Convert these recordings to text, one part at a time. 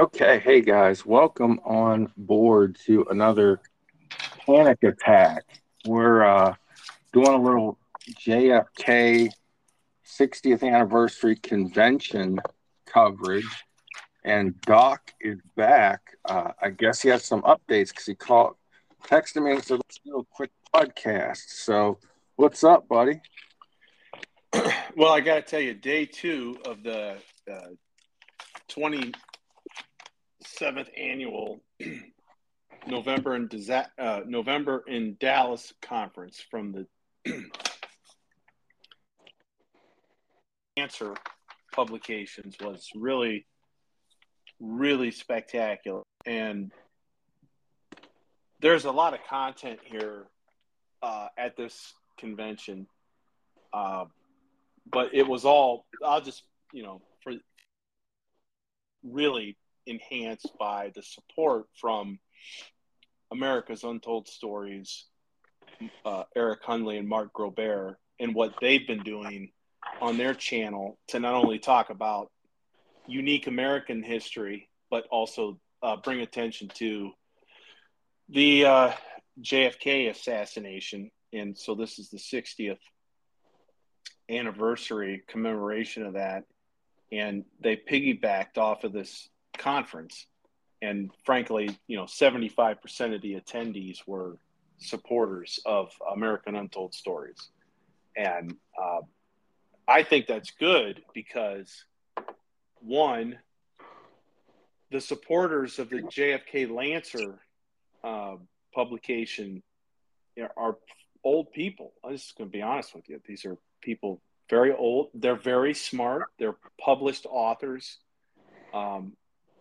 Okay, hey guys, welcome on board to another panic attack. We're uh, doing a little JFK 60th anniversary convention coverage, and Doc is back. Uh, I guess he has some updates because he called, texted me and said, "Let's do a quick podcast." So, what's up, buddy? well, I got to tell you, day two of the uh, 27th annual November in uh, November in Dallas conference from the Lancer publications was really, really spectacular, and there's a lot of content here uh, at this convention. Uh, but it was all I'll just you know for really enhanced by the support from America's Untold Stories, uh, Eric Hunley and Mark Groubert, and what they've been doing on their channel to not only talk about unique American history, but also uh, bring attention to the uh, JFK assassination. And so this is the 60th anniversary commemoration of that, and they piggybacked off of this conference. And frankly, you know, 75% of the attendees were supporters of American Untold Stories. And uh, I think that's good because, one, the supporters of the JFK Lancer uh, publication are old people. I'm just going to be honest with you. These are people very old. They're very smart. They're published authors. Um,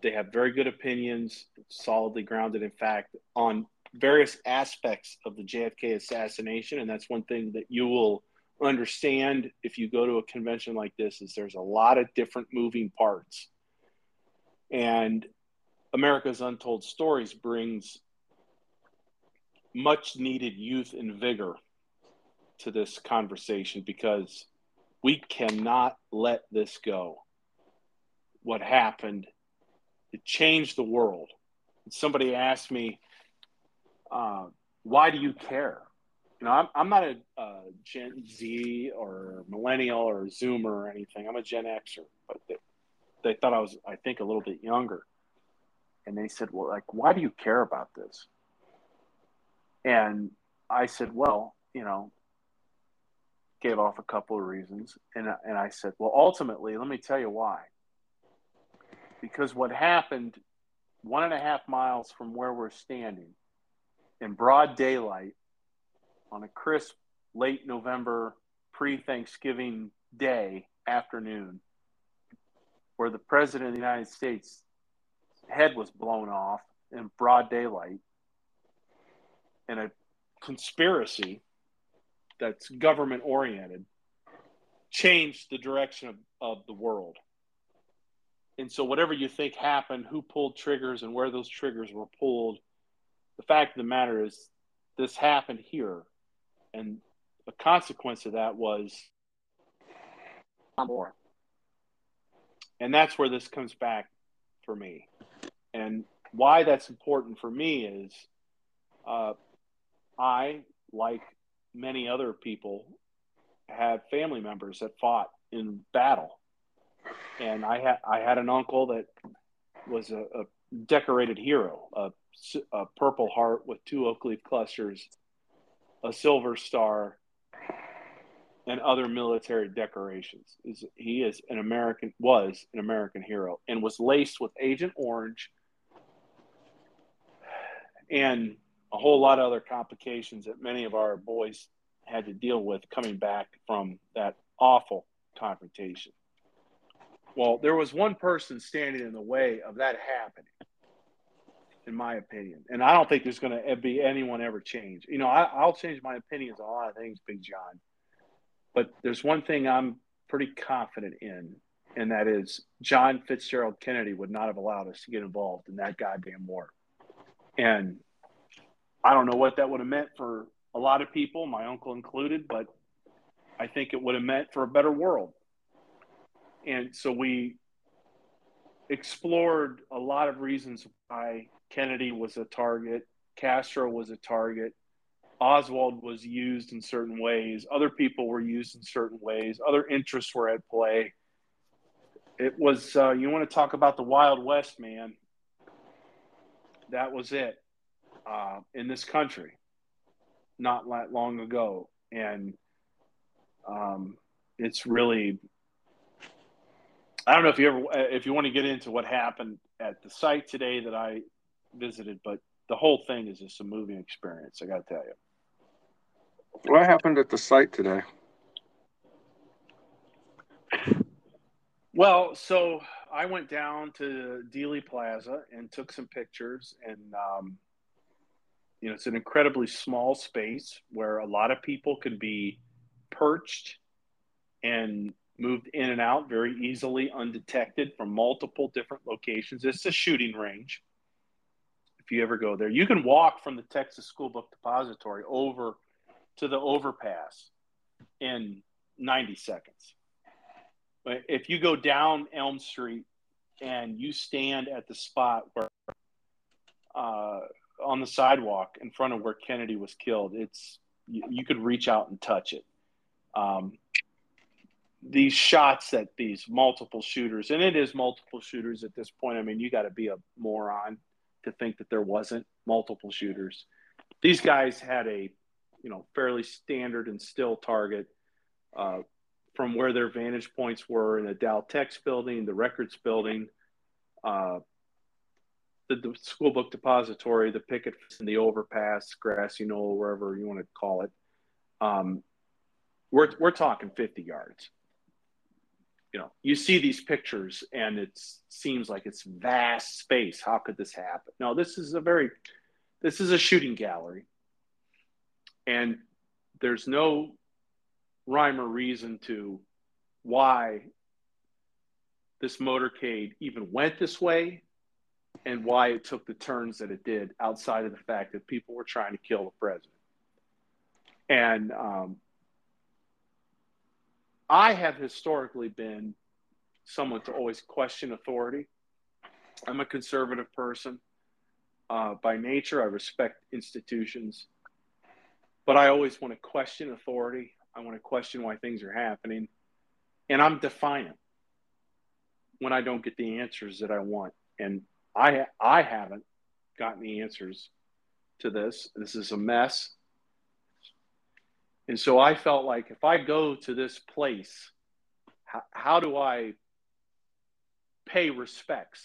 they have very good opinions, solidly grounded in fact, on various aspects of the JFK assassination. And that's one thing that you will understand if you go to a convention like this is there's a lot of different moving parts. And America's Untold Stories brings much needed youth and vigor to this conversation because we cannot let this go. What happened, it changed the world. Somebody asked me, uh, why do you care? You know, I'm, I'm not a, a Gen Z or millennial or Zoomer or anything. I'm a Gen Xer, but they, they thought I was, I think, a little bit younger. And they said, well, like, why do you care about this? And I said, well, you know, gave off a couple of reasons. And, and I said, well, ultimately, let me tell you why. Because what happened one and a half miles from where we're standing in broad daylight on a crisp late November pre Thanksgiving day afternoon, where the President of the United States head was blown off in broad daylight, and a conspiracy that's government oriented changed the direction of, of the world. And so, whatever you think happened, who pulled triggers and where those triggers were pulled, the fact of the matter is, this happened here. And the consequence of that was more. And that's where this comes back for me. And why that's important for me is uh, I, like many other people had family members that fought in battle. And I had I had an uncle that was a, a decorated hero, a, a, Purple Heart with two oak leaf clusters, a Silver Star, and other military decorations. Is He is an American, was an American hero, and was laced with Agent Orange and a whole lot of other complications that many of our boys had to deal with coming back from that awful confrontation. Well, there was one person standing in the way of that happening, in my opinion. And I don't think there's going to be anyone ever change. You know, I, will change my opinions on a lot of things, Big John. But there's one thing I'm pretty confident in, and that is John Fitzgerald Kennedy would not have allowed us to get involved in that goddamn war. And I don't know what that would have meant for a lot of people, my uncle included, but I think it would have meant for a better world. And so we explored a lot of reasons why Kennedy was a target, Castro was a target, Oswald was used in certain ways, other people were used in certain ways, other interests were at play. It was, uh, you want to talk about the Wild West, man. That was it uh, in this country not that long ago. And um, it's really, I don't know if you ever, if you want to get into what happened at the site today that I visited, but the whole thing is just a moving experience. I got to tell you. What happened at the site today? Well, so I went down to Dealey Plaza and took some pictures, and um, you know, it's an incredibly small space where a lot of people can be perched and moved in and out very easily, undetected from multiple different locations. It's a shooting range. If you ever go there, you can walk from the Texas School Book Depository over to the overpass in 90 seconds. But if you go down Elm Street and you stand at the spot where uh, on the sidewalk in front of where Kennedy was killed, it's you, you could reach out and touch it. Um, these shots at these multiple shooters, and it is multiple shooters at this point. I mean, you got to be a moron to think that there wasn't multiple shooters. These guys had a you know fairly standard and still target uh, from where their vantage points were in the Daltex building, the records building, uh, the, the, school book depository, the picket and the overpass, grassy knoll, wherever you want to call it. Um, we're we're talking 50 yards. You know, you see these pictures and it seems like it's vast space. How could this happen? No, this is a very, this is a shooting gallery and there's no rhyme or reason to why this motorcade even went this way and why it took the turns that it did outside of the fact that people were trying to kill the president. And um, I have historically been someone to always question authority. I'm a conservative person. Uh, by nature, I respect institutions but I always want to question authority. I want to question why things are happening. And I'm defiant when I don't get the answers that I want. And I I haven't gotten the answers to this. This is a mess. And so I felt like if I go to this place, how, how do I pay respects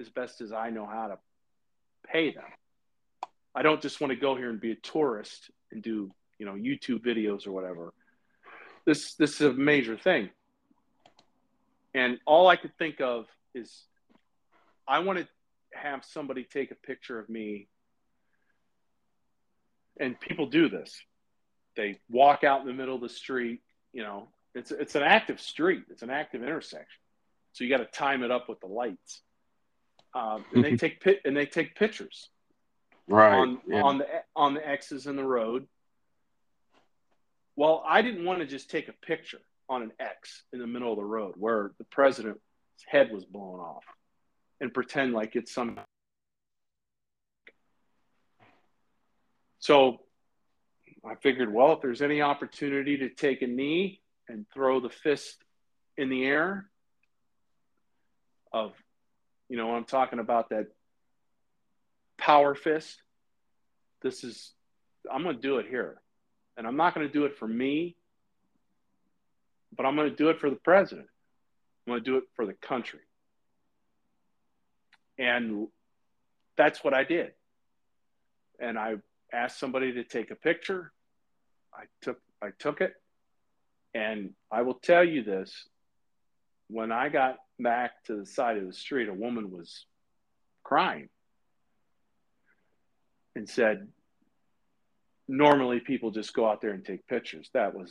as best as I know how to pay them? I don't just want to go here and be a tourist and do you know YouTube videos or whatever. This this is a major thing. And all I could think of is I want to have somebody take a picture of me. And people do this. They walk out in the middle of the street, you know, it's it's an active street, it's an active intersection. So you got to time it up with the lights. Um, and they take pit and they take pictures right on yeah. on the on the X's in the road. Well, I didn't want to just take a picture on an X in the middle of the road where the president's head was blown off and pretend like it's some. So I figured, well, if there's any opportunity to take a knee and throw the fist in the air of, you know, I'm talking about that power fist. This is, I'm going to do it here. And I'm not going to do it for me, but I'm going to do it for the president. I'm going to do it for the country. And that's what I did. And I asked somebody to take a picture. I took I took it. And I will tell you this, when I got back to the side of the street, a woman was crying and said, normally people just go out there and take pictures. That was,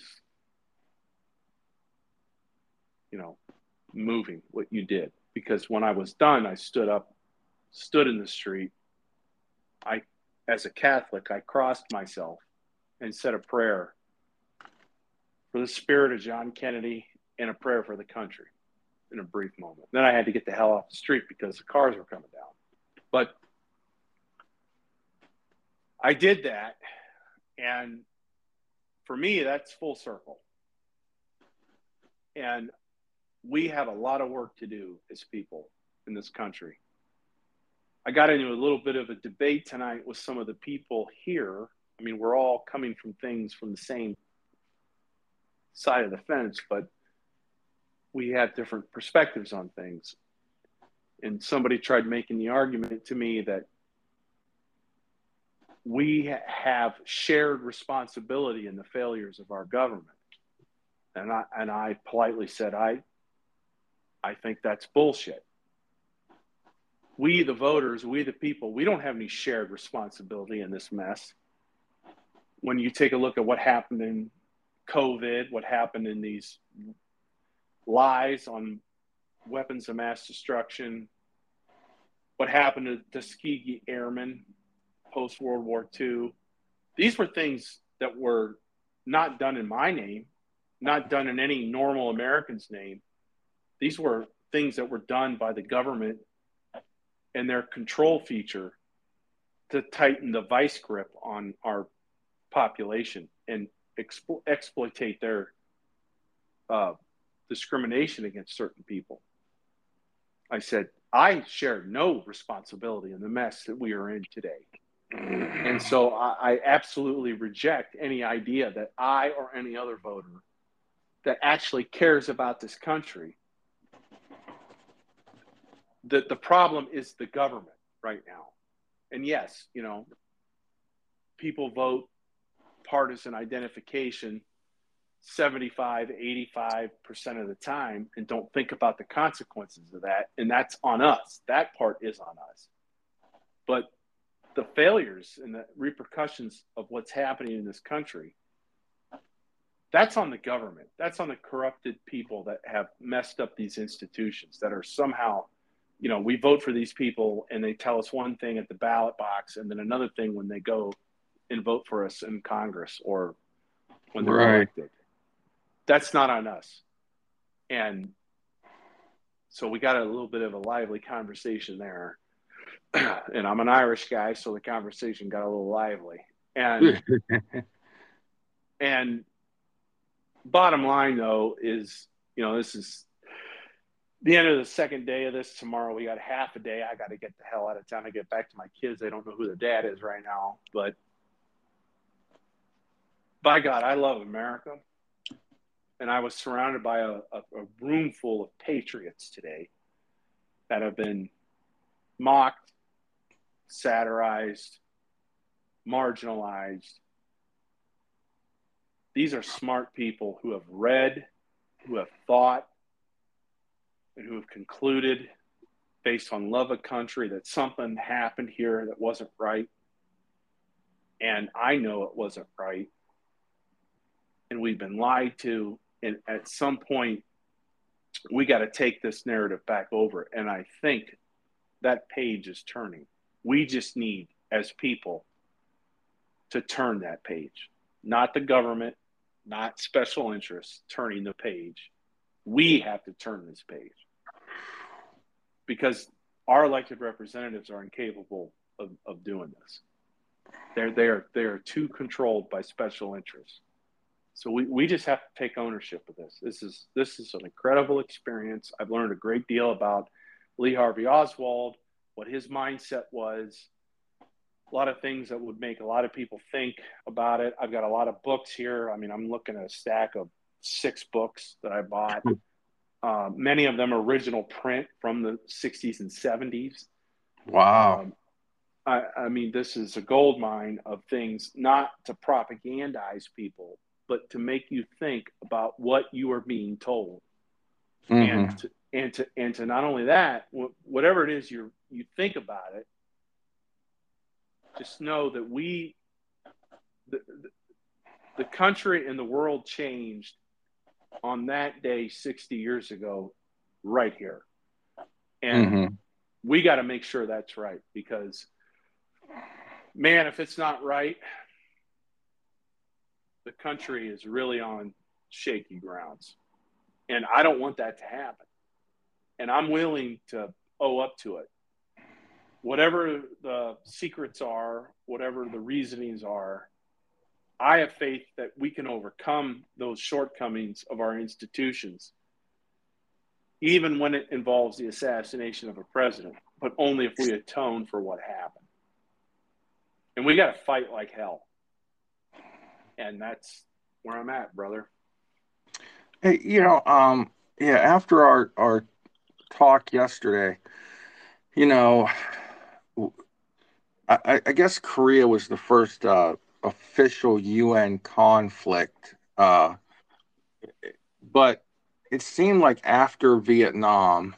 you know, moving what you did. Because when I was done, I stood up, stood in the street. I, as a Catholic, I crossed myself and said a prayer for the spirit of John Kennedy and a prayer for the country. in a brief moment. Then I had to get the hell off the street because the cars were coming down. But I did that. And for me, that's full circle. And we have a lot of work to do as people in this country. I got into a little bit of a debate tonight with some of the people here. I mean, we're all coming from things from the same side of the fence, but we have different perspectives on things. And somebody tried making the argument to me that we have shared responsibility in the failures of our government. And I, and I politely said, I, I think that's bullshit. We, the voters, we, the people, we don't have any shared responsibility in this mess. When you take a look at what happened in COVID, what happened in these lies on weapons of mass destruction, what happened to Tuskegee Airmen post World War II. These were things that were not done in my name, not done in any normal American's name. These were things that were done by the government and their control feature to tighten the vice grip on our population and explo- exploitate their uh, discrimination against certain people. I said, I share no responsibility in the mess that we are in today. And so I, I, absolutely reject any idea that I or any other voter that actually cares about this country. That the problem is the government right now. And yes, you know, people vote partisan identification 75, 85% of the time and don't think about the consequences of that. And that's on us. That part is on us. But the failures and the repercussions of what's happening in this country, that's on the government. That's on the corrupted people that have messed up these institutions that are somehow, you know, we vote for these people and they tell us one thing at the ballot box and then another thing when they go and vote for us in Congress or when they're right. elected that's not on us. And so we got a little bit of a lively conversation there. and I'm an Irish guy, so the conversation got a little lively. And and bottom line though is, you know, this is the end of the second day of this. Tomorrow we got half a day. I got to get the hell out of town to get back to my kids. They don't know who their dad is right now, but by God, I love America and I was surrounded by a, a, a, room full of patriots today that have been mocked, satirized, marginalized. These are smart people who have read, who have thought, and who have concluded based on love of country that something happened here that wasn't right. And I know it wasn't right. And we've been lied to and at some point we got to take this narrative back over and i think that page is turning. We just need as people to turn that page. Not the government not special interests turning the page. We have to turn this page. Because our elected representatives are incapable of, of doing this. They're they are they are too controlled by special interests so we, we just have to take ownership of this. This is this is an incredible experience. I've learned a great deal about Lee Harvey Oswald, what his mindset was, a lot of things that would make a lot of people think about it. I've got a lot of books here. I mean, I'm looking at a stack of six books that I bought. Uh, many of them original print from the 60s and 70s. Wow. Um, I, I mean, this is a gold mine of things not to propagandize people, but to make you think about what you are being told. Mm-hmm. And to, and to and to not only that, whatever it is you you think about it, just know that we, the, the, country and the world changed on that day 60 years ago, right here, and mm-hmm. we got to make sure that's right because, man, if it's not right, the country is really on shaky grounds. And I don't want that to happen. and I'm willing to owe up to it. Whatever the secrets are, whatever the reasonings are, I have faith that we can overcome those shortcomings of our institutions, even when it involves the assassination of a president, but only if we atone for what happened. And we got to fight like hell. And that's where I'm at, brother. Hey, you know, um, yeah, after our, our talk yesterday, you know, I, I guess Korea was the first uh, official UN conflict. Uh, but it seemed like after Vietnam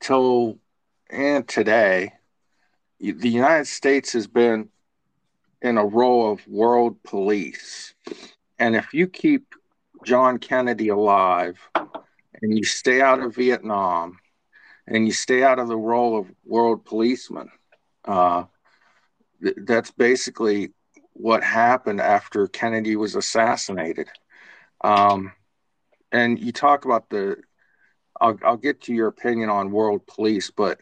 till and today, the United States has been in a role of world police. And if you keep John Kennedy alive and you stay out of Vietnam and you stay out of the role of world policeman, uh, th- that's basically what happened after Kennedy was assassinated. Um, and you talk about the, I'll, I'll get to your opinion on world police, but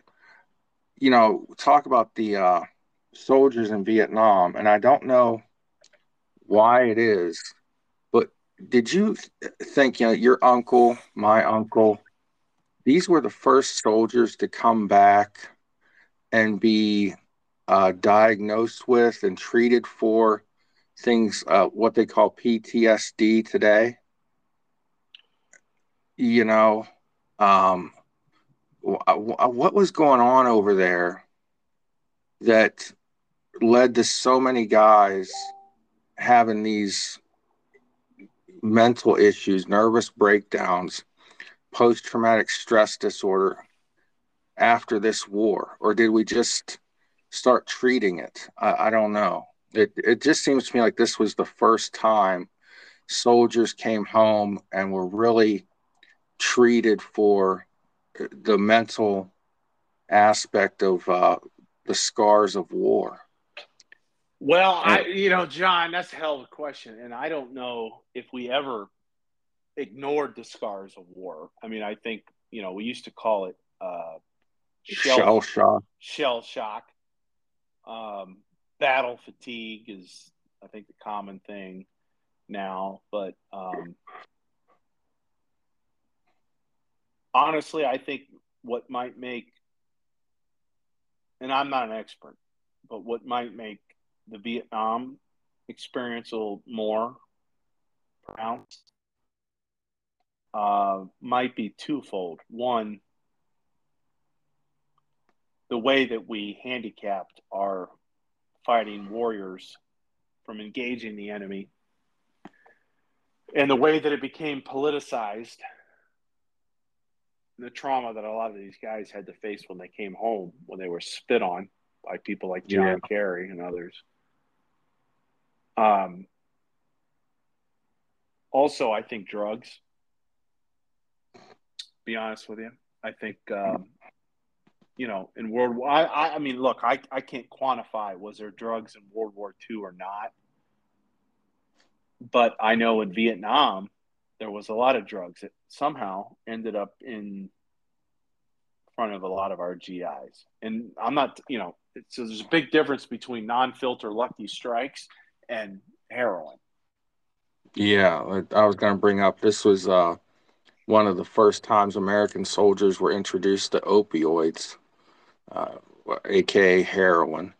you know, talk about the uh, soldiers in Vietnam, and I don't know why it is, but did you think, you know, your uncle, my uncle, these were the first soldiers to come back and be uh, diagnosed with and treated for things, uh, what they call PTSD today. You know, um, what was going on over there that led to so many guys having these mental issues, nervous breakdowns, post traumatic stress disorder after this war? Or did we just start treating it. I, I don't know. It it just seems to me like this was the first time soldiers came home and were really treated for the mental aspect of uh, the scars of war. Well, I you know, John, that's a hell of a question, and I don't know if we ever ignored the scars of war. I mean, I think you know we used to call it uh, shell, shell shock. Shell shock. Um, battle fatigue is, I think, the common thing now. But um, honestly, I think what might make, and I'm not an expert, but what might make the Vietnam experience a little more pronounced uh, might be twofold. One, the way that we handicapped our fighting warriors from engaging the enemy and the way that it became politicized the trauma that a lot of these guys had to face when they came home when they were spit on by people like john yeah. kerry and others um, also i think drugs be honest with you i think um, you know, in World War. I, I mean, look, I, I can't quantify was there drugs in World War II or not, but I know in Vietnam there was a lot of drugs that somehow ended up in front of a lot of our GIs. And I'm not, you know, so there's a big difference between non-filter Lucky Strikes and heroin. Yeah, I was going to bring up this was uh, one of the first times American soldiers were introduced to opioids uh, aka heroin.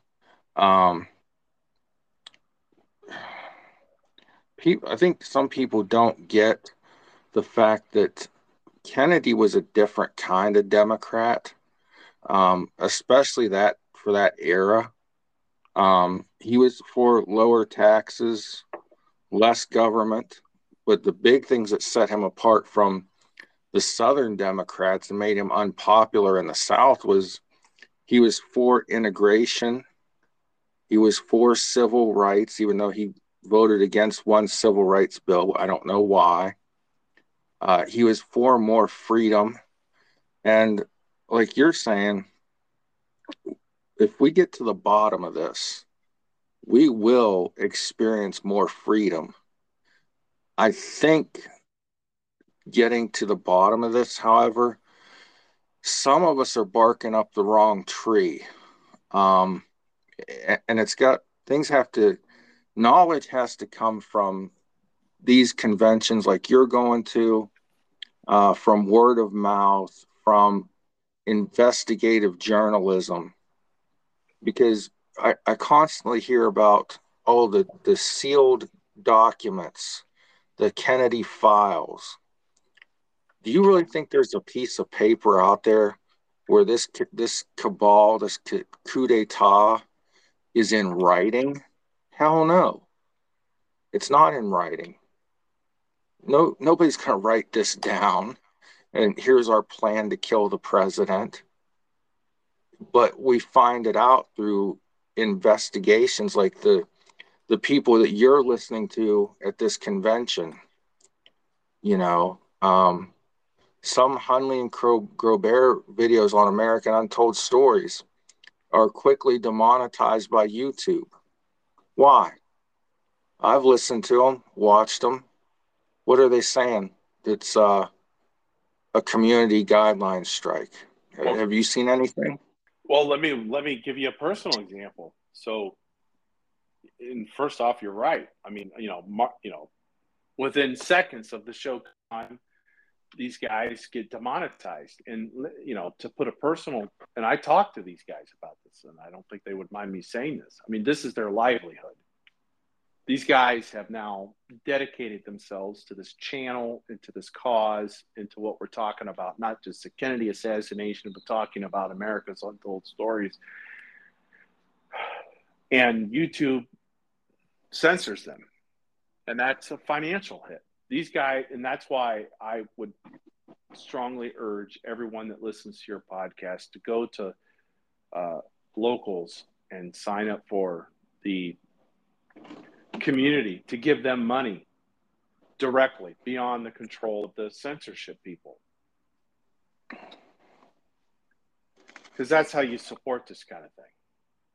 Um, people, I think some people don't get the fact that Kennedy was a different kind of Democrat, um, especially that for that era. Um, he was for lower taxes, less government, but the big things that set him apart from the Southern Democrats and made him unpopular in the South was he was for integration. He was for civil rights, even though he voted against one civil rights bill. I don't know why. Uh, he was for more freedom. And like you're saying, if we get to the bottom of this, we will experience more freedom. I think getting to the bottom of this, however, some of us are barking up the wrong tree. Um, and it's got things have to, knowledge has to come from these conventions like you're going to, uh, from word of mouth, from investigative journalism, because I, I constantly hear about oh the the sealed documents, the Kennedy files. Do you really think there's a piece of paper out there where this this cabal, this coup d'état, is in writing? Hell no. It's not in writing. No, nobody's going to write this down. And here's our plan to kill the president. But we find it out through investigations like the the people that you're listening to at this convention. You know, um, some Hunley and Groubert videos on American Untold Stories are quickly demonetized by YouTube. Why? I've listened to them, watched them. What are they saying? It's uh, a community guidelines strike. Have you seen anything? Well, let me let me give you a personal example. So, and first off, you're right. I mean, you know, you know, within seconds of the show time, these guys get demonetized. And you know, to put a personal, and I talked to these guys about this, and I don't think they would mind me saying this. I mean, this is their livelihood these guys have now dedicated themselves to this channel and to this cause and to what we're talking about, not just the Kennedy assassination, but talking about America's untold stories. And YouTube censors them. And that's a financial hit. These guys, and that's why I would strongly urge everyone that listens to your podcast to go to uh, locals and sign up for the community to give them money directly beyond the control of the censorship people. Because that's how you support this kind of thing.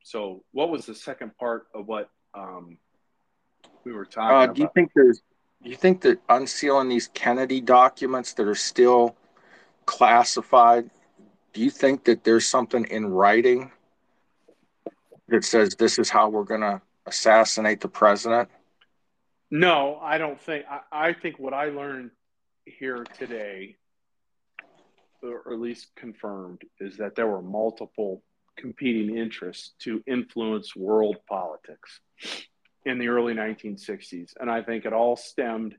So, what was the second part of what um, we were talking uh, do about? Do you think there's? Do you think that unsealing these Kennedy documents that are still classified? Do you think that there's something in writing that says this is how we're going to assassinate the president? No, I don't think. I, I think what I learned here today, or at least confirmed, is that there were multiple competing interests to influence world politics in the early 1960s. And I think it all stemmed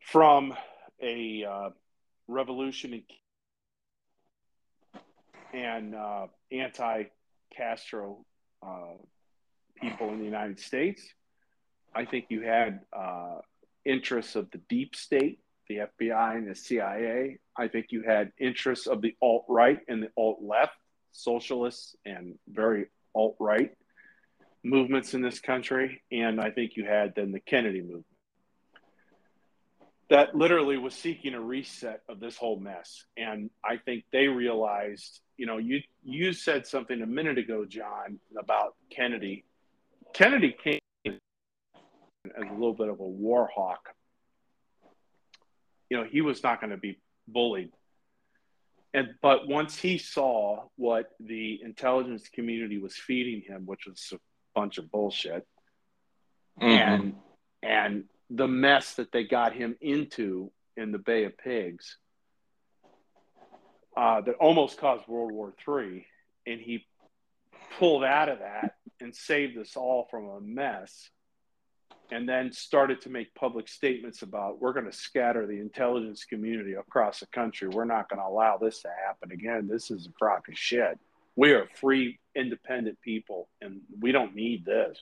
from a uh, revolution and uh, anti Castro uh, people in the United States. I think you had uh, interests of the deep state, the FBI and the CIA. I think you had interests of the alt right and the alt left, socialists and very alt right movements in this country. And I think you had then the Kennedy movement that literally was seeking a reset of this whole mess. And I think they realized, you know, you you said something a minute ago, John, about Kennedy Kennedy came as a little bit of a war hawk. You know, he was not going to be bullied. And but once he saw what the intelligence community was feeding him, which was a bunch of bullshit, mm-hmm. and and the mess that they got him into in the Bay of Pigs, uh, that almost caused World War III, and he pulled out of that and saved us all from a mess and then started to make public statements about we're going to scatter the intelligence community across the country. We're not going to allow this to happen again. This is a crock of shit. We are free, independent people, and we don't need this.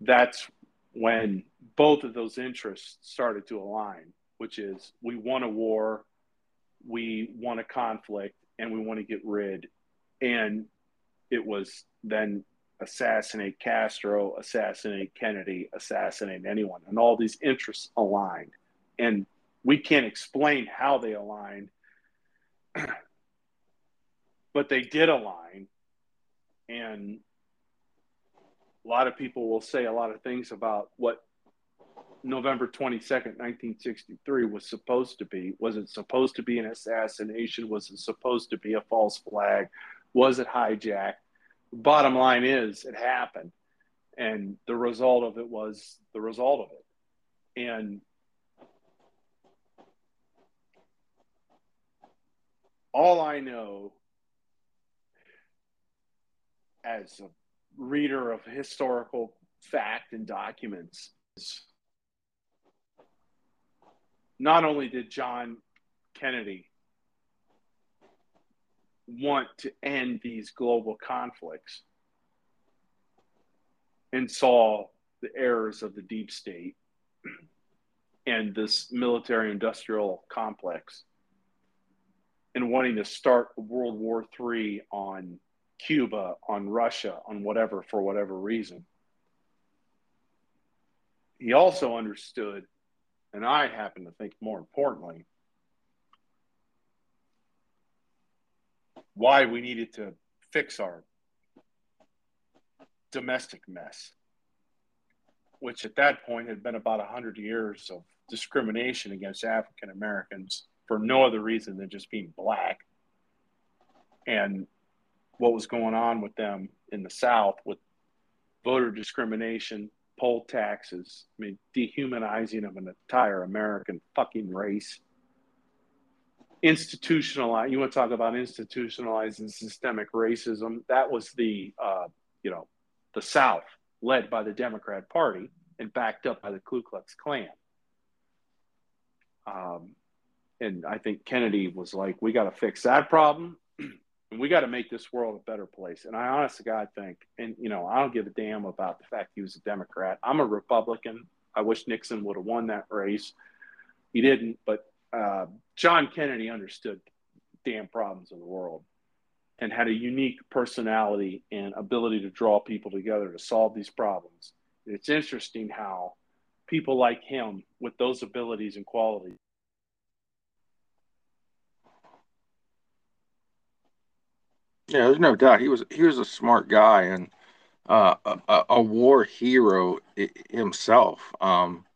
That's when both of those interests started to align, which is we want a war, we want a conflict, and we want to get rid. And it was then assassinate Castro, assassinate Kennedy, assassinate anyone, and all these interests aligned. And we can't explain how they aligned, but they did align. And a lot of people will say a lot of things about what November 22nd, 1963 was supposed to be. Was it supposed to be an assassination? Was it supposed to be a false flag? Was it hijacked? Bottom line is, it happened. And the result of it was the result of it. And all I know as a reader of historical fact and documents is not only did John Kennedy want to end these global conflicts and saw the errors of the deep state and this military industrial complex and wanting to start World War III on Cuba, on Russia, on whatever, for whatever reason. He also understood, and I happen to think more importantly, why we needed to fix our domestic mess, which at that point had been about 100 years of discrimination against African Americans for no other reason than just being black. And what was going on with them in the South with voter discrimination, poll taxes, I mean, dehumanizing of an entire American fucking race. Institutionalize, you want to talk about institutionalizing systemic racism? That was the, uh, you know, the South, led by the Democrat Party and backed up by the Ku Klux Klan. Um, and I think Kennedy was like, we got to fix that problem and we got to make this world a better place. And I honestly God think, and you know, I don't give a damn about the fact he was a Democrat. I'm a Republican. I wish Nixon would have won that race. He didn't, but uh, John Kennedy understood damn problems of the world and had a unique personality and ability to draw people together to solve these problems. It's interesting how people like him with those abilities and qualities Yeah, there's no doubt he was he was a smart guy and uh, a, a, war hero himself. Um,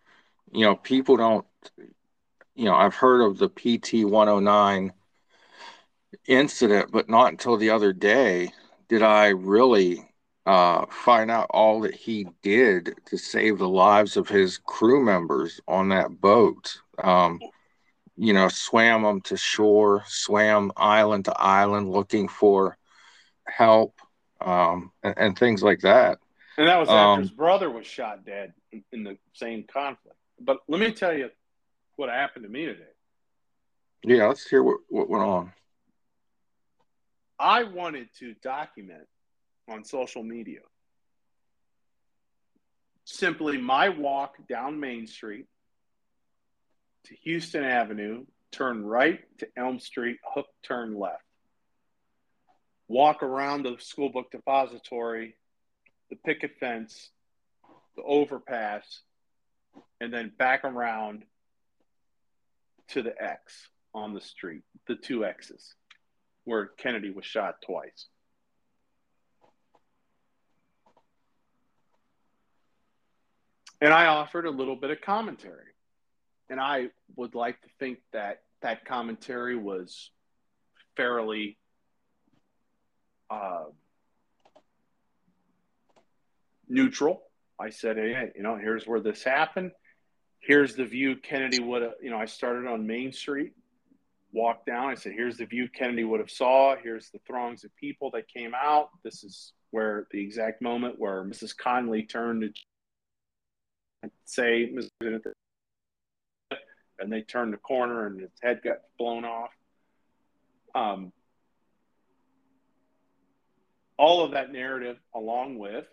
you know, people don't. You know, I've heard of the PT 109 incident, but not until the other day did I really uh, find out all that he did to save the lives of his crew members on that boat. Um, you know, swam them to shore, swam island to island looking for help um, and, and, things like that. And that was after um, his brother was shot dead in, in the same conflict. But let me tell you what happened to me today. Yeah, let's hear what, what went on. I wanted to document on social media simply my walk down Main Street to Houston Avenue, turn right to Elm Street, hook turn left walk around the school book depository, the picket fence, the overpass, and then back around to the X on the street, the two X's, where Kennedy was shot twice. And I offered a little bit of commentary. And I would like to think that that commentary was fairly uh, neutral. I said, hey, you know, here's where this happened. Here's the view Kennedy would have, you know, I started on Main Street, walked down. I said, here's the view Kennedy would have saw. Here's the throngs of people that came out. This is where the exact moment where Mrs. Connally turned to say, and they turned the corner and his head got blown off. Um, all of that narrative along with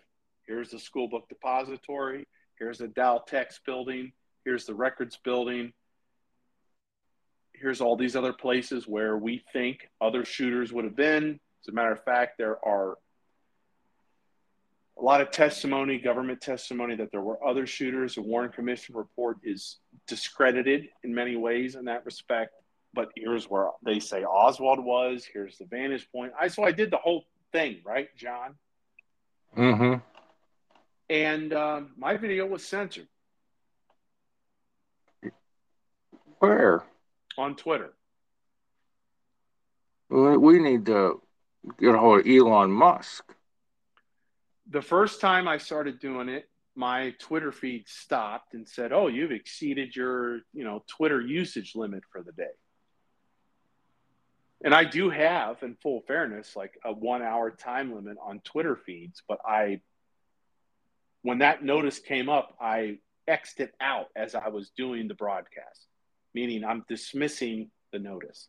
here's the school book depository here's the Daltex building here's the records building here's all these other places where we think other shooters would have been as a matter of fact there are a lot of testimony government testimony that there were other shooters the warren commission report is discredited in many ways in that respect but here's where they say oswald was here's the vantage point i so i did the whole thing, right, John? Mm-hmm. And um, my video was censored. Where? On Twitter. We need to get a hold of Elon Musk. The first time I started doing it, my Twitter feed stopped and said, "Oh, you've exceeded your, you know, Twitter usage limit for the day." And I do have, in full fairness, like a one-hour time limit on Twitter feeds, but I, when that notice came up, I xed it out as I was doing the broadcast, meaning I'm dismissing the notice.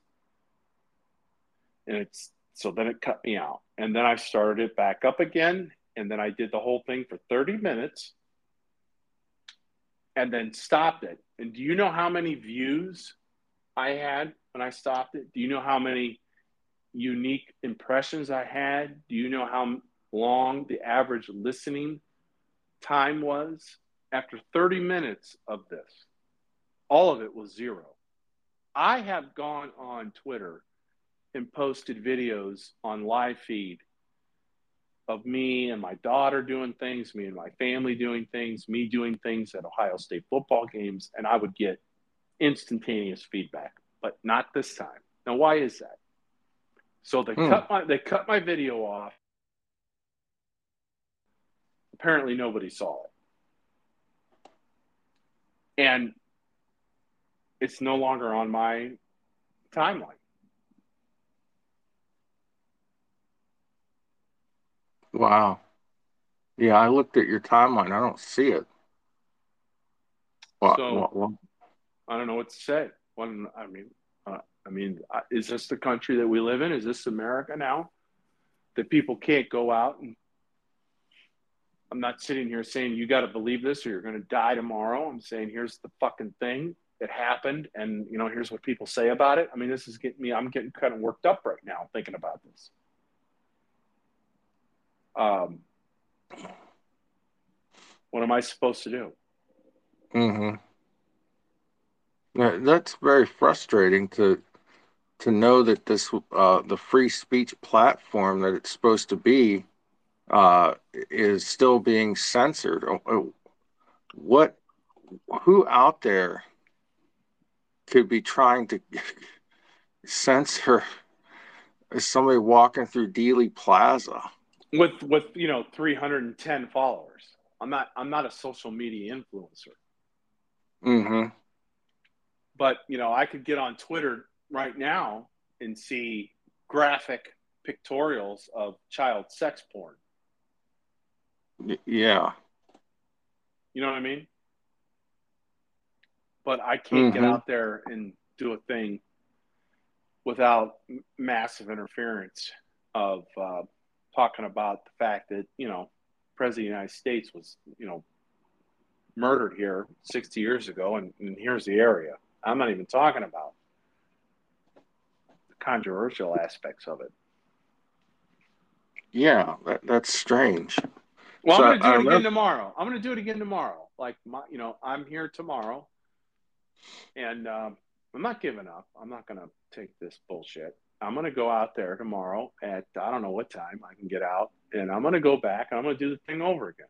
And it's so then it cut me out. And then I started it back up again. And then I did the whole thing for 30 minutes and then stopped it. And do you know how many views I had when I stopped it? Do you know how many unique impressions I had? Do you know how long the average listening time was? After 30 minutes of this, all of it was zero. I have gone on Twitter and posted videos on live feed of me and my daughter doing things, me and my family doing things, me doing things at Ohio State football games, and I would get instantaneous feedback, but not this time. Now, why is that? So they hmm. cut my they cut my video off. Apparently, nobody saw it, and it's no longer on my timeline. Wow. Yeah, I looked at your timeline. I don't see it. What, so, what, what? I don't know what to say. One, I mean, uh, I mean, uh, is this the country that we live in? Is this America now? That people can't go out and I'm not sitting here saying you got to believe this or you're going to die tomorrow. I'm saying here's the fucking thing that happened, and you know here's what people say about it. I mean, this is getting me. I'm getting kind of worked up right now thinking about this. Um, what am I supposed to do? Mm-hmm. That's very frustrating to to know that this uh, the free speech platform that it's supposed to be uh, is still being censored. Oh, oh, what? Who out there could be trying to censor somebody walking through Dealey Plaza? with with you know 310 followers. I'm not i'm not a social media influencer. Mm-hmm. But you know i could get on twitter right now and see graphic pictorials of child sex porn. Yeah. You know what i mean but i can't mm-hmm. get out there and do a thing without massive interference of uh, talking about the fact that you know president of the united states was you know murdered here 60 years ago and, and here's the area. I'm not even talking about the controversial aspects of it. Yeah that, that's strange. Well so i'm going to do I, it I again tomorrow. I'm going to do it again tomorrow. Like my you know i'm here tomorrow and um, i'm not giving up i'm not going to take this bullshit I'm going to go out there tomorrow at I don't know what time I can get out, and I'm going to go back and I'm going to do the thing over again.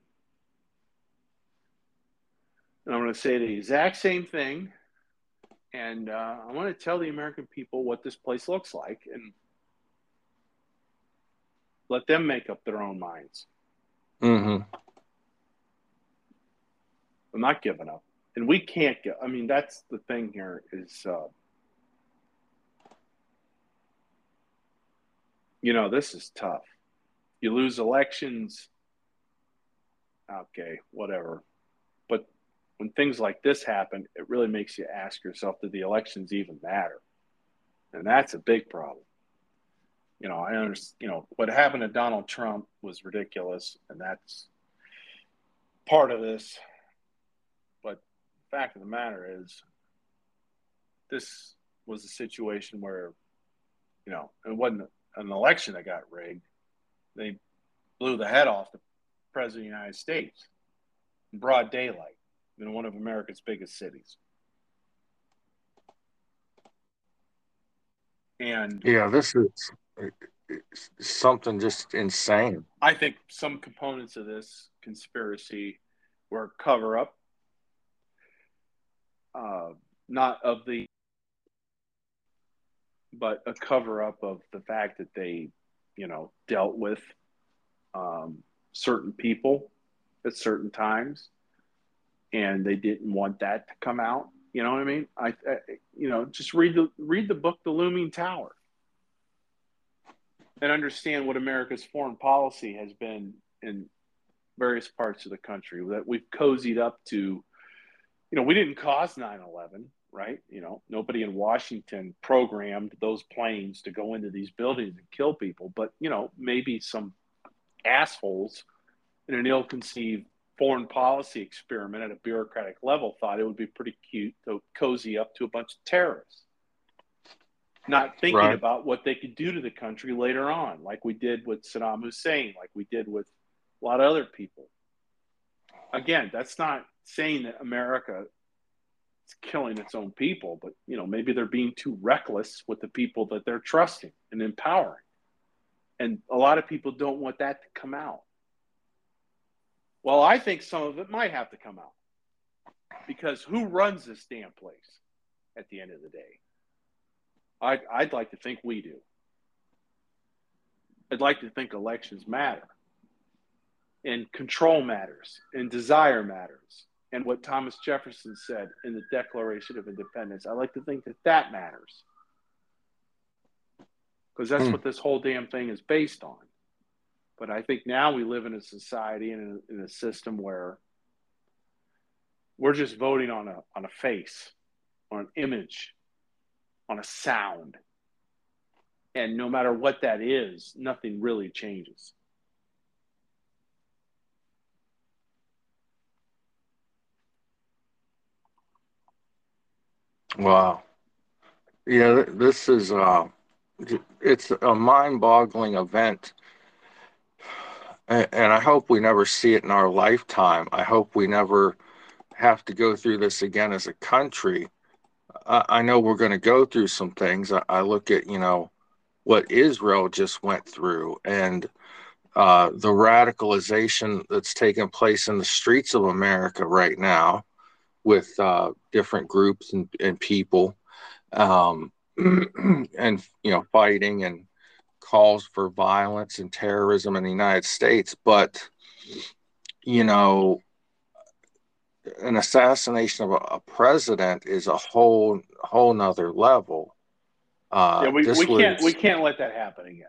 And I'm going to say the exact same thing, and uh, I want to tell the American people what this place looks like, and let them make up their own minds. Mm-hmm. I'm not giving up, and we can't get. I mean, that's the thing here is. Uh, you know, this is tough. You lose elections, okay, whatever. But when things like this happen, it really makes you ask yourself, do the elections even matter? And that's a big problem. You know, I understand, you know, what happened to Donald Trump was ridiculous, and that's part of this. Fact of the matter is, this was a situation where, you know, it wasn't an election that got rigged. They blew the head off the president of the United States in broad daylight in one of America's biggest cities. And yeah, this is something just insane. I think some components of this conspiracy were cover up, uh, not of the but a cover up of the fact that they, you know, dealt with um, certain people at certain times, and they didn't want that to come out. You know what I mean? I, I you know, just read the read the book, The Looming Tower, and understand what America's foreign policy has been in various parts of the country that we've cozied up to. You know, we didn't cause 9 11 right? You know, nobody in Washington programmed those planes to go into these buildings and kill people, but you know, maybe some assholes in an ill-conceived foreign policy experiment at a bureaucratic level thought it would be pretty cute to cozy up to a bunch of terrorists. Not thinking right. about what they could do to the country later on, like we did with Saddam Hussein, like we did with a lot of other people. Again, that's not saying that America is killing its own people, but you know, maybe they're being too reckless with the people that they're trusting and empowering. And a lot of people don't want that to come out. Well, I think some of it might have to come out. Because who runs this damn place at the end of the day? I'd, I'd like to think we do. I'd like to think elections matter, and control matters, and desire matters and what Thomas Jefferson said in the Declaration of Independence. I like to think that that matters because that's hmm. what this whole damn thing is based on. But I think now we live in a society and in, in a system where we're just voting on a on a face, on an image, on a sound. And no matter what that is, nothing really changes. Wow. Yeah, this is uh, it's a mind-boggling event, and, I hope we never see it in our lifetime. I hope we never have to go through this again as a country. I, I know we're going to go through some things. I, I, look at you know what Israel just went through and uh, the radicalization that's taking place in the streets of America right now with uh, different groups and, and people um, and you know fighting and calls for violence and terrorism in the united states. But you know an assassination of a, a president is a whole whole nother level. Uh, yeah, we, we was, can't we can't let that happen again.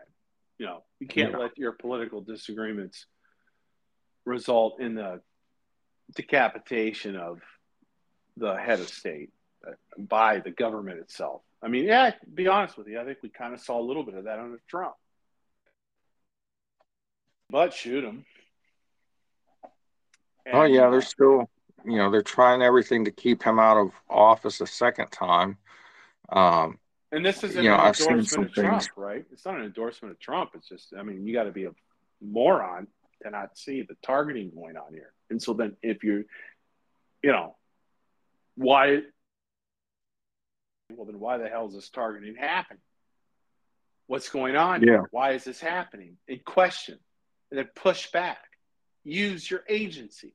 You know you can't yeah. let your political disagreements result in the decapitation of the head of state uh, by the government itself. I mean, yeah, to be honest with you, I think we kind of saw a little bit of that under Trump. But shoot him. And, oh yeah, they're still, you know, they're trying everything to keep him out of office a second time. Um, and this isn't you know, an endorsement of Trump, things. right? It's not an endorsement of Trump. It's just, I mean, you got to be a moron to not see the targeting going on here. And so then, if you, you know, why? Well, then why the hell is this targeting happening? What's going on? Yeah. Why is this happening? And question, and then push back. Use your agency.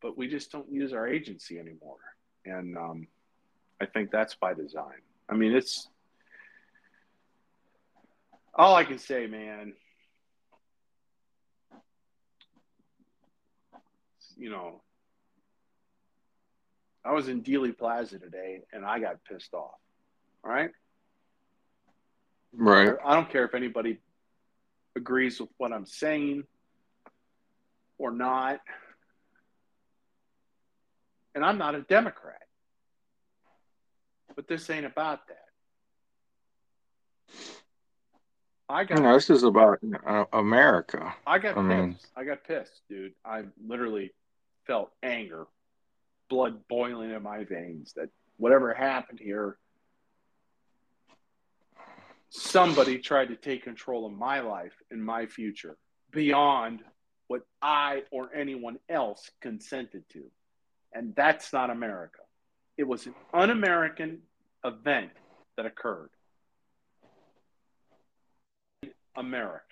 But we just don't use our agency anymore, and um, I think that's by design. I mean, it's all I can say, man. You know, I was in Dealey Plaza today and I got pissed off. All right. Right. I don't care if anybody agrees with what I'm saying or not. And I'm not a Democrat. But this ain't about that. I got. No, this is about uh, America. I got I pissed. Mean... I got pissed, dude. I literally felt anger blood boiling in my veins that whatever happened here, somebody tried to take control of my life and my future beyond what I or anyone else consented to. And that's not America. It was an un American event that occurred. America.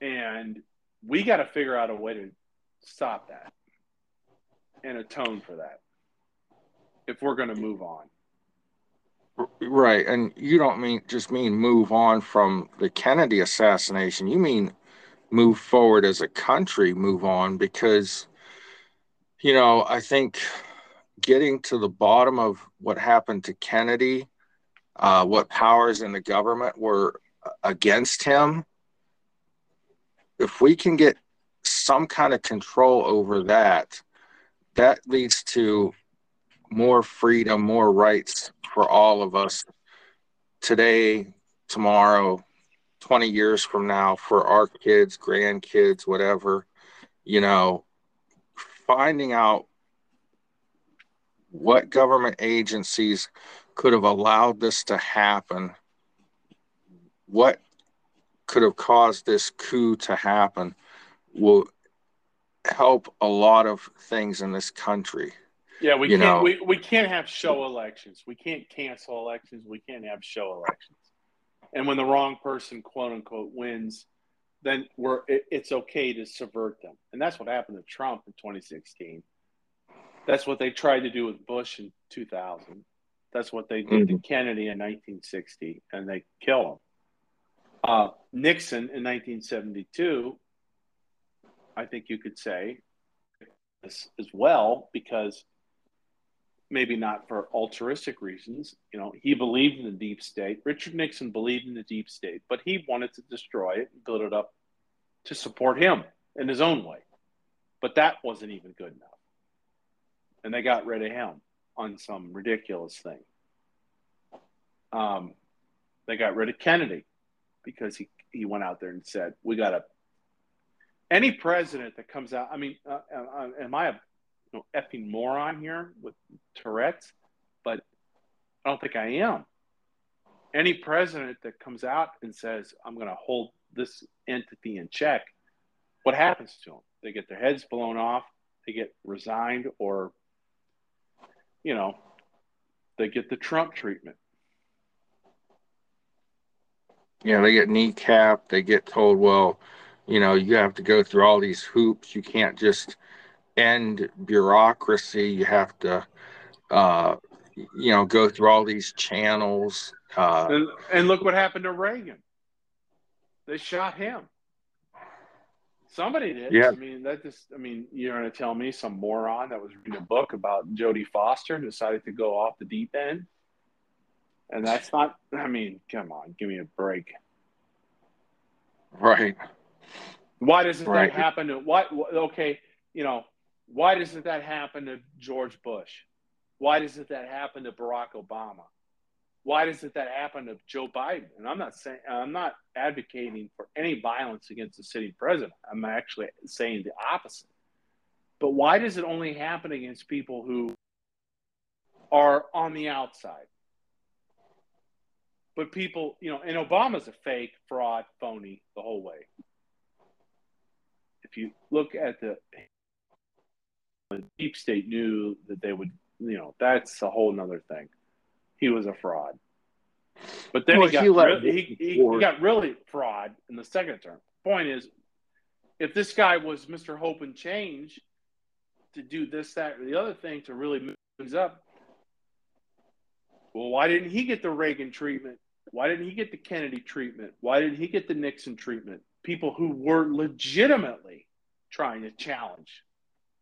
And we got to figure out a way to stop that and atone for that. if we're going to move on. Right, and you don't mean just mean move on from the Kennedy assassination. You mean move forward as a country, move on because you know, I think getting to the bottom of what happened to Kennedy, uh, what powers in the government were against him, if we can get some kind of control over that, that leads to more freedom, more rights for all of us today, tomorrow, 20 years from now, for our kids, grandkids, whatever, you know, finding out what government agencies could have allowed this to happen, what could have caused this coup to happen, will help a lot of things in this country. Yeah, we you can't we, we can't have show elections. We can't cancel elections. We can't have show elections. And when the wrong person, quote unquote, wins, then we're it, it's okay to subvert them. And that's what happened to Trump in 2016. That's what they tried to do with Bush in 2000. That's what they did mm-hmm. to Kennedy in 1960, and they kill him. Uh, Nixon in 1972, I think you could say, as, as well, because maybe not for altruistic reasons. You know, he believed in the deep state. Richard Nixon believed in the deep state, but he wanted to destroy it and build it up to support him in his own way. But that wasn't even good enough. And they got rid of him on some ridiculous thing. Um, they got rid of Kennedy because he, he went out there and said, we got to, any president that comes out, I mean, uh, uh, uh am I a you know, effing moron here with Tourette's? But I don't think I am. Any president that comes out and says, I'm going to hold this entity in check, what happens to them? They get their heads blown off, they get resigned, or, you know, they get the Trump treatment. Yeah, they get kneecapped. They get told, well, you know, you have to go through all these hoops. You can't just end bureaucracy. You have to, uh, you know, go through all these channels. Uh, and, and look what happened to Reagan. They shot him. Somebody did. Yeah. I mean, that just, I mean, you're going to tell me some moron that was reading a book about Jodie Foster decided to go off the deep end? And that's not, I mean, come on, give me a break. Right. Why doesn't right. that happen to, what, okay, you know, why doesn't that happen to George Bush? Why doesn't that happen to Barack Obama? Why doesn't that happen to Joe Biden? And I'm not saying I'm not advocating for any violence against the sitting president. I'm actually saying the opposite. But why does it only happen against people who are on the outside? But people, you know, and Obama's a fake, fraud, phony the whole way. If you look at the, the deep state knew that they would, you know, that's a whole nother thing. He was a fraud. But then well, he, got he, re- he, he, he got really fraud in the second term. Point is, if this guy was Mr. Hope and Change to do this, that, or the other thing to really move things up, well, why didn't he get the Reagan treatment why didn't he get the Kennedy treatment? Why didn't he get the Nixon treatment? People who were legitimately trying to challenge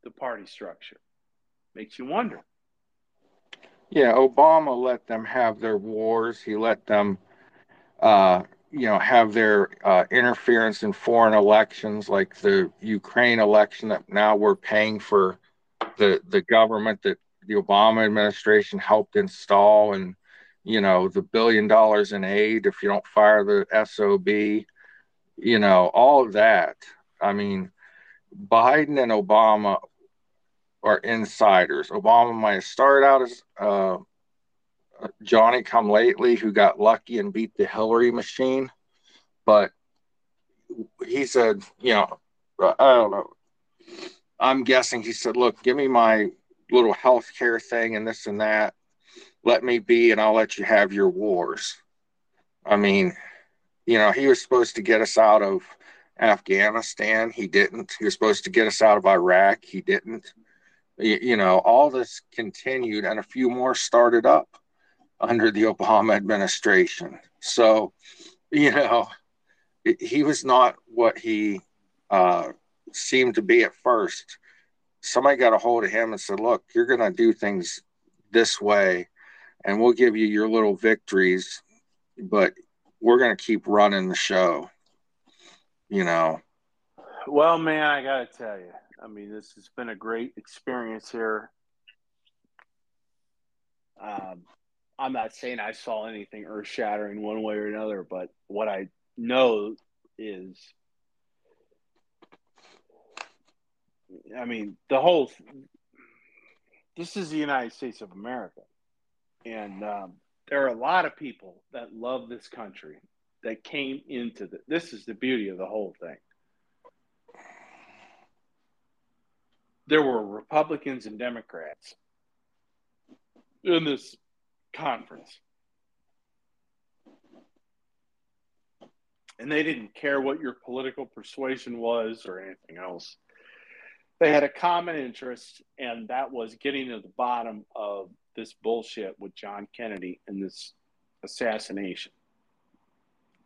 the party structure. Makes you wonder. Yeah, Obama let them have their wars. He let them, uh, you know, have their uh, interference in foreign elections, like the Ukraine election that now we're paying for the the government that the Obama administration helped install, and you know, the billion dollars in aid if you don't fire the SOB, you know, all of that. I mean, Biden and Obama are insiders. Obama might started out as uh, Johnny come lately who got lucky and beat the Hillary machine, but he said, you know, I don't know. I'm guessing he said, look, give me my little health care thing and this and that let me be and I'll let you have your wars. I mean, you know, he was supposed to get us out of Afghanistan. He didn't. He was supposed to get us out of Iraq. He didn't. you, you know, all this continued and a few more started up under the Obama administration. So, you know, it, he was not what he uh, seemed to be at first. Somebody got a hold of him and said, Look, you're going to do things this way, and we'll give you your little victories, but we're going to keep running the show. You know, well, man, I got to tell you, I mean, this has been a great experience here. Um, I'm not saying I saw anything earth shattering one way or another, but what I know is, I mean, the whole, this is the United States of America. And um, there are a lot of people that love this country that came into the, this is the beauty of the whole thing there were Republicans and Democrats in this conference. And they didn't care what your political persuasion was or anything else. They had a common interest, and that was getting to the bottom of this bullshit with John Kennedy and this assassination.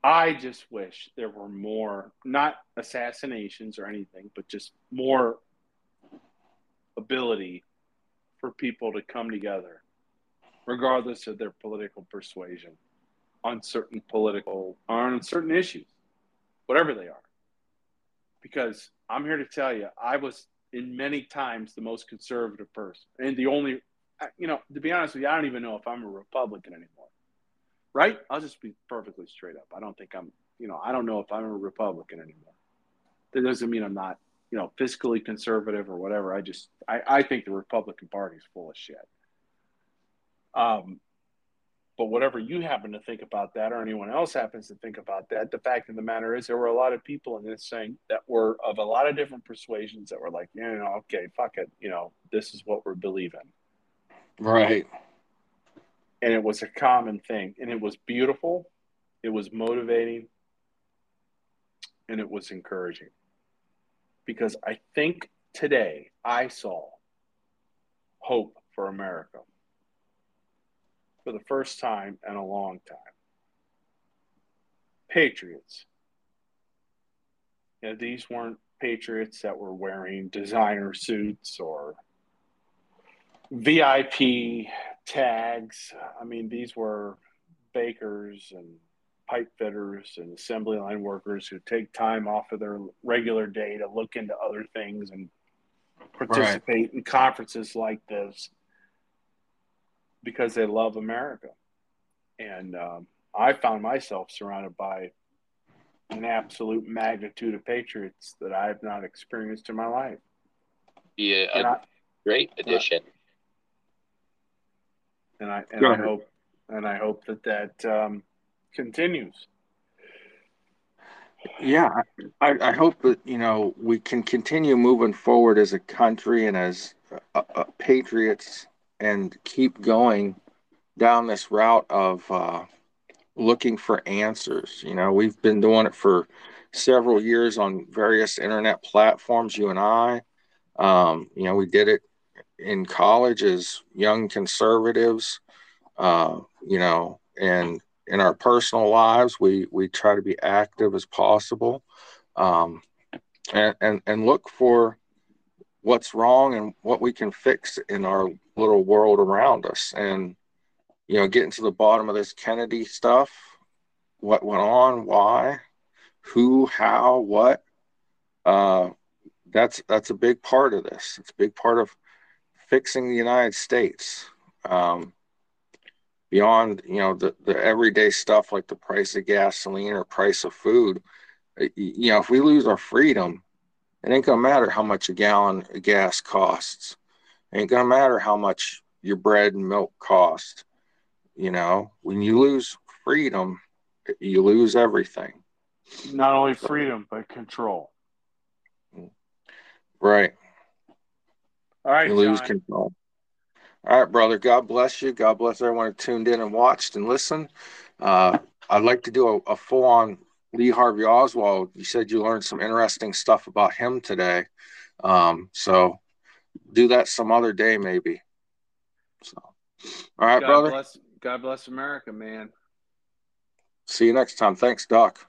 I just wish there were more, not assassinations or anything, but just more ability for people to come together, regardless of their political persuasion, on certain political on certain issues, whatever they are. Because I'm here to tell you, I was in many times the most conservative person, and the only, you know, to be honest with you, I don't even know if I'm a Republican anymore. Right? I'll just be perfectly straight up. I don't think I'm, you know, I don't know if I'm a Republican anymore. That doesn't mean I'm not you know, fiscally conservative or whatever. I just I, I think the Republican Party is full of shit. Um, but whatever you happen to think about that, or anyone else happens to think about that, the fact of the matter is there were a lot of people in this thing that were of a lot of different persuasions that were like, you know, okay, fuck it, you know, this is what we're believing. Right. And it was a common thing, and it was beautiful, it was motivating, and it was encouraging because I think today I saw hope for America for the first time in a long time. Patriots. You these weren't patriots that were wearing designer suits or VIP tags. I mean, these were bakers and pipe fitters and assembly line workers who take time off of their regular day to look into other things and participate right. in conferences like this because they love America. And um, I found myself surrounded by an absolute magnitude of patriots that I have not experienced in my life. Yeah, a I, great addition. And I and I hope and I hope that that um, continues. Yeah, I, I hope that you know we can continue moving forward as a country and as uh, uh, patriots and keep going down this route of uh, looking for answers. You know, we've been doing it for several years on various internet platforms. You and I, um, you know, we did it in college as young conservatives. Uh, you know, and in our personal lives, we we try to be active as possible, um, and, and and look for what's wrong and what we can fix in our little world around us, and you know, getting to the bottom of this Kennedy stuff, what went on, why, who, how, what. Uh, that's that's a big part of this. It's a big part of fixing the United States. Um, beyond you know the, the everyday stuff like the price of gasoline or price of food uh, you know if we lose our freedom it ain't gonna matter how much a gallon of gas costs. It ain't gonna matter how much your bread and milk cost. You know when you lose freedom you lose everything. Not only freedom but control. Right all right you lose John. control all right, brother. God bless you. God bless everyone who tuned in and watched and listened. Uh, I'd like to do a, a full on Lee Harvey Oswald. You said you learned some interesting stuff about him today. Um, so do that some other day, maybe. So, all right, God brother. Bless, God bless America, man. See you next time. Thanks, Doc.